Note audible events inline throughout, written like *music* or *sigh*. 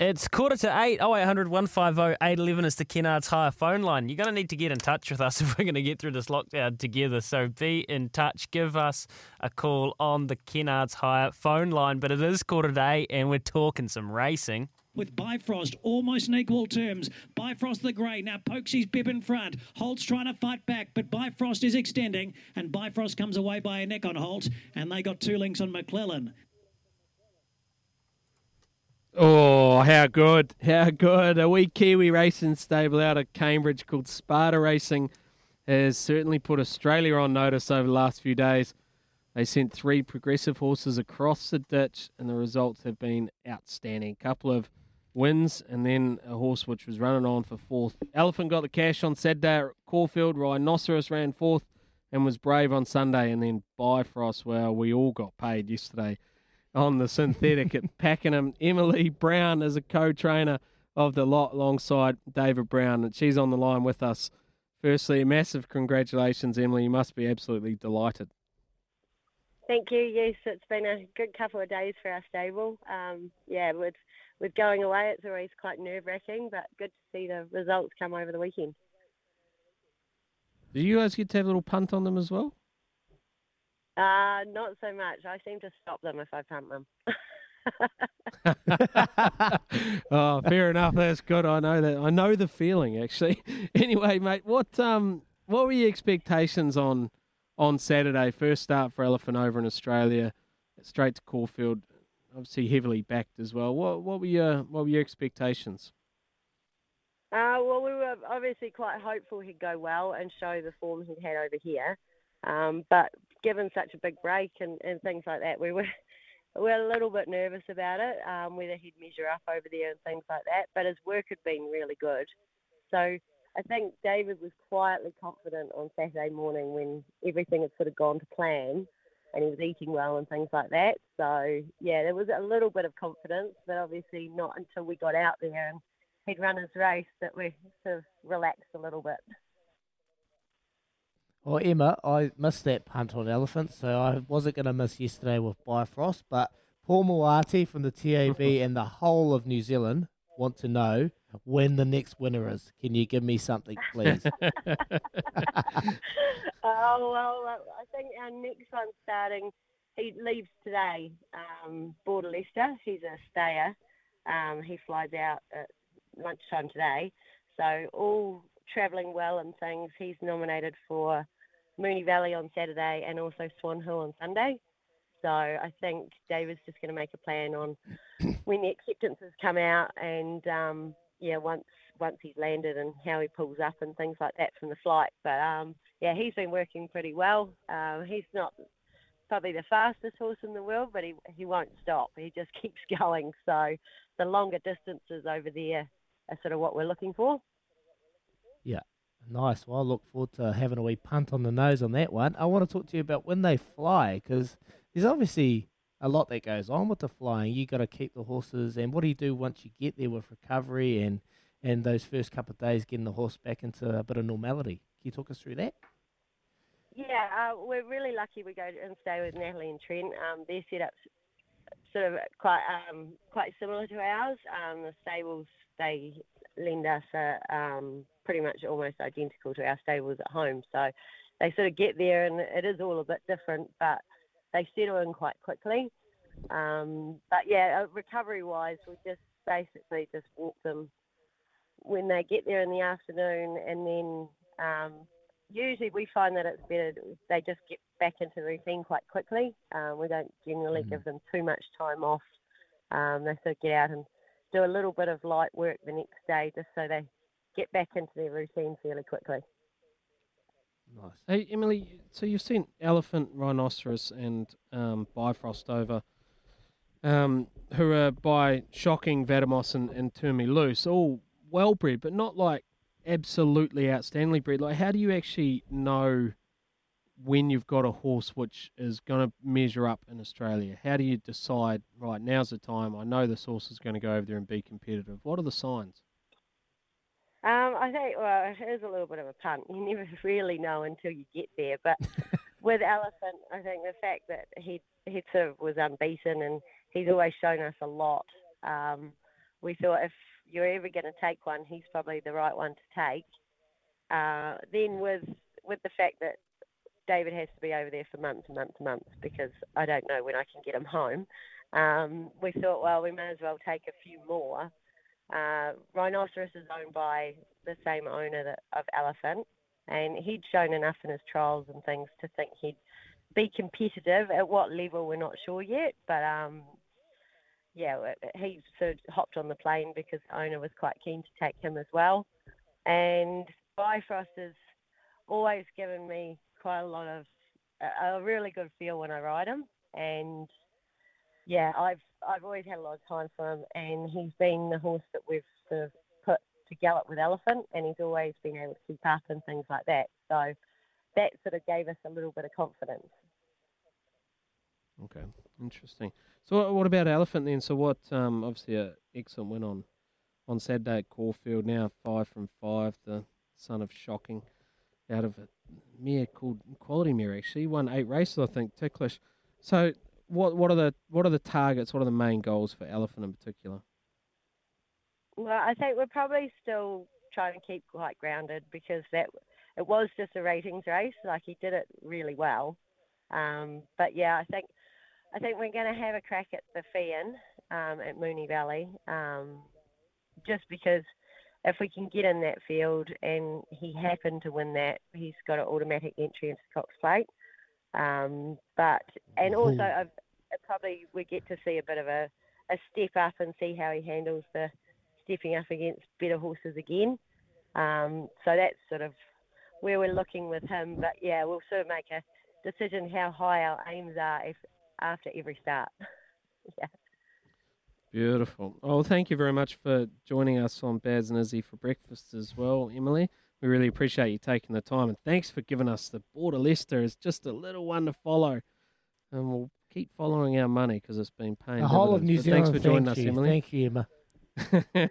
It's quarter to eight. 0800 150 811 is the Kennards Hire phone line. You're going to need to get in touch with us *laughs* if we're going to get through this lockdown together. So be in touch. Give us a call on the Kennards Hire phone line. But it is quarter to eight and we're talking some racing. with Bifrost almost in equal terms. Bifrost the grey now pokes his bib in front. Holt's trying to fight back, but Bifrost is extending, and Bifrost comes away by a neck on Holt, and they got two links on McClellan. Oh, how good. How good. A wee Kiwi racing stable out of Cambridge called Sparta Racing has certainly put Australia on notice over the last few days. They sent three progressive horses across the ditch, and the results have been outstanding. A couple of wins, and then a horse which was running on for fourth. Elephant got the cash on Saturday at Caulfield. Rhinoceros ran fourth and was brave on Sunday, and then Bifrost, well, we all got paid yesterday on the synthetic at Pakenham. Emily Brown is a co-trainer of the lot alongside David Brown, and she's on the line with us. Firstly, a massive congratulations, Emily. You must be absolutely delighted. Thank you. Yes, it's been a good couple of days for our stable. Um, yeah, with with going away, it's always quite nerve wracking, but good to see the results come over the weekend. Do you guys get to have a little punt on them as well? Uh, not so much. I seem to stop them if I punt them. *laughs* oh, fair enough. That's good. I know that. I know the feeling actually. *laughs* Anyway, mate, what um, what were your expectations on on Saturday? First start for Elephant over in Australia, straight to Caulfield. Obviously, heavily backed as well. What what were your what were your expectations? Uh, well, we were obviously quite hopeful he'd go well and show the form he'd had over here. Um, but given such a big break and, and things like that, we were *laughs* we were a little bit nervous about it, um, whether he'd measure up over there and things like that. But his work had been really good. So I think David was quietly confident on Saturday morning when everything had sort of gone to plan and he was eating well and things like that. So yeah, there was a little bit of confidence, but obviously not until we got out there and he'd run his race that we sort of relaxed a little bit. Well, Emma, I missed that punt on elephants, so I wasn't going to miss yesterday with Bifrost. But Paul Moati from the TAB *laughs* and the whole of New Zealand want to know when the next winner is. Can you give me something, please? *laughs* *laughs* oh well, I think our next one starting. He leaves today. Um, Border Leicester. He's a stayer. Um, he flies out at lunchtime today. So all travelling well and things. He's nominated for Moonee Valley on Saturday and also Swan Hill on Sunday. So I think David's just going to make a plan on *clears throat* when the acceptances come out and um, yeah, once once he's landed and how he pulls up and things like that from the flight. But um, yeah, he's been working pretty well. Um, he's not probably the fastest horse in the world, but he he won't stop. He just *laughs* keeps going. So the longer distances over there are sort of what we're looking for. Yeah, nice. Well, I look forward to having a wee punt on the nose on that one. I want to talk to you about when they fly because there's obviously a lot that goes on with the flying. You got to keep the horses, and what do you do once you get there with recovery and and those first couple of days getting the horse back into a bit of normality? Can you talk us through that? Yeah, uh, we're really lucky we go and stay with Natalie and Trent. Um, their setup's sort of quite um, quite similar to ours. Um, the stables they lend us are um, pretty much almost identical to our stables at home. So they sort of get there and it is all a bit different, but they settle in quite quickly. Um, but yeah, uh, recovery wise, we just basically just walk them when they get there in the afternoon, and then um, usually we find that it's better they just get back into routine quite quickly. Um, we don't generally give them too much time off. Um, they sort of get out and do a little bit of light work the next day just so they get back into their routine fairly quickly. Nice. Hey, Emily, so you've seen elephant, rhinoceros, and um, bifrost over, um, who are by shocking Vadamos and, and Turn Me Loose, all well bred, but not like absolutely outstandingly bred. Like, how do you actually know when you've got a horse which is going to measure up in Australia? How do you decide, right, now's the time, I know this horse is going to go over there and be competitive? What are the signs? Um, I think, well, it is a little bit of a punt. *laughs* You never really know until you get there. But *laughs* with Elephant, I think the fact that he he sort of was unbeaten and he's always shown us a lot. Um, we thought if you're ever going to take one, he's probably the right one to take. Uh, then with with the fact that David has to be over there for months and months and months because I don't know when I can get him home. Um, we thought, well, we may as well take a few more. Uh, Rhinoceros is owned by the same owner that, of Elephant, and he'd shown enough in his trials and things to think he'd be competitive. At what level, we're not sure yet, but um, yeah, he sort of hopped on the plane because the owner was quite keen to take him as well. And Bifrost has always given me quite a lot of a, really good feel when I ride him, and yeah, I've I've always had a lot of time for him, and he's been the horse that we've sort of put to gallop with Elephant, and he's always been able to keep up and things like that. So that sort of gave us a little bit of confidence. Okay, interesting. So what about Elephant then? So what? Um, obviously, a excellent win on on Saturday at Caulfield. Now five from five. The son of shocking out of a mare called Quality Mare. Actually, won eight races, I think. Ticklish. So what what are the what are the targets? What are the main goals for Elephant in particular? Well, I think we're probably still trying to keep quite grounded because that it was just a ratings race. Like he did it really well. Um, but yeah, I think I think we're going to have a crack at the Feehan um, at Moonee Valley, um, just because if we can get in that field and he happened to win that, he's got an automatic entry into the Cox Plate. Um, but and also I've, probably we get to see a bit of a, a step up and see how he handles the stepping up against better horses again. Um, so that's sort of where we're looking with him. But yeah, we'll sort of make a decision how high our aims are if, after every start. *laughs* yeah. Beautiful. Oh, thank you very much for joining us on Baz and Izzy for breakfast as well, Emily. We really appreciate you taking the time, and thanks for giving us the Border Leicester as just a little one to follow. And we'll keep following our money because it's been paying. The whole of New but Zealand. Thanks for joining thank us, you. Emily. Thank you, Emma. *laughs*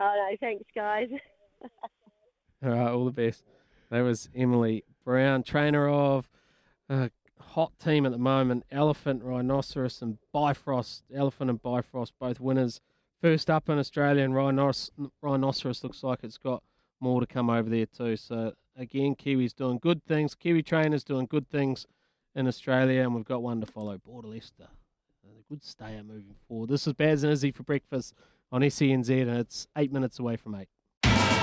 oh no, thanks guys. all right, all the best. That was Emily Brown, trainer of a hot team at the moment: Elephant, Rhinoceros, and Bifrost. Elephant and Bifrost, both winners. First up in Australia, and Rhinoceros, Rhinoceros looks like it's got more to come over there too. So again, Kiwi's doing good things. Kiwi trainers doing good things in Australia, and we've got one to follow, Border Leicester. A good stayer moving forward. This is Baz and Izzy for breakfast on SENZ, and it's eight minutes away from eight.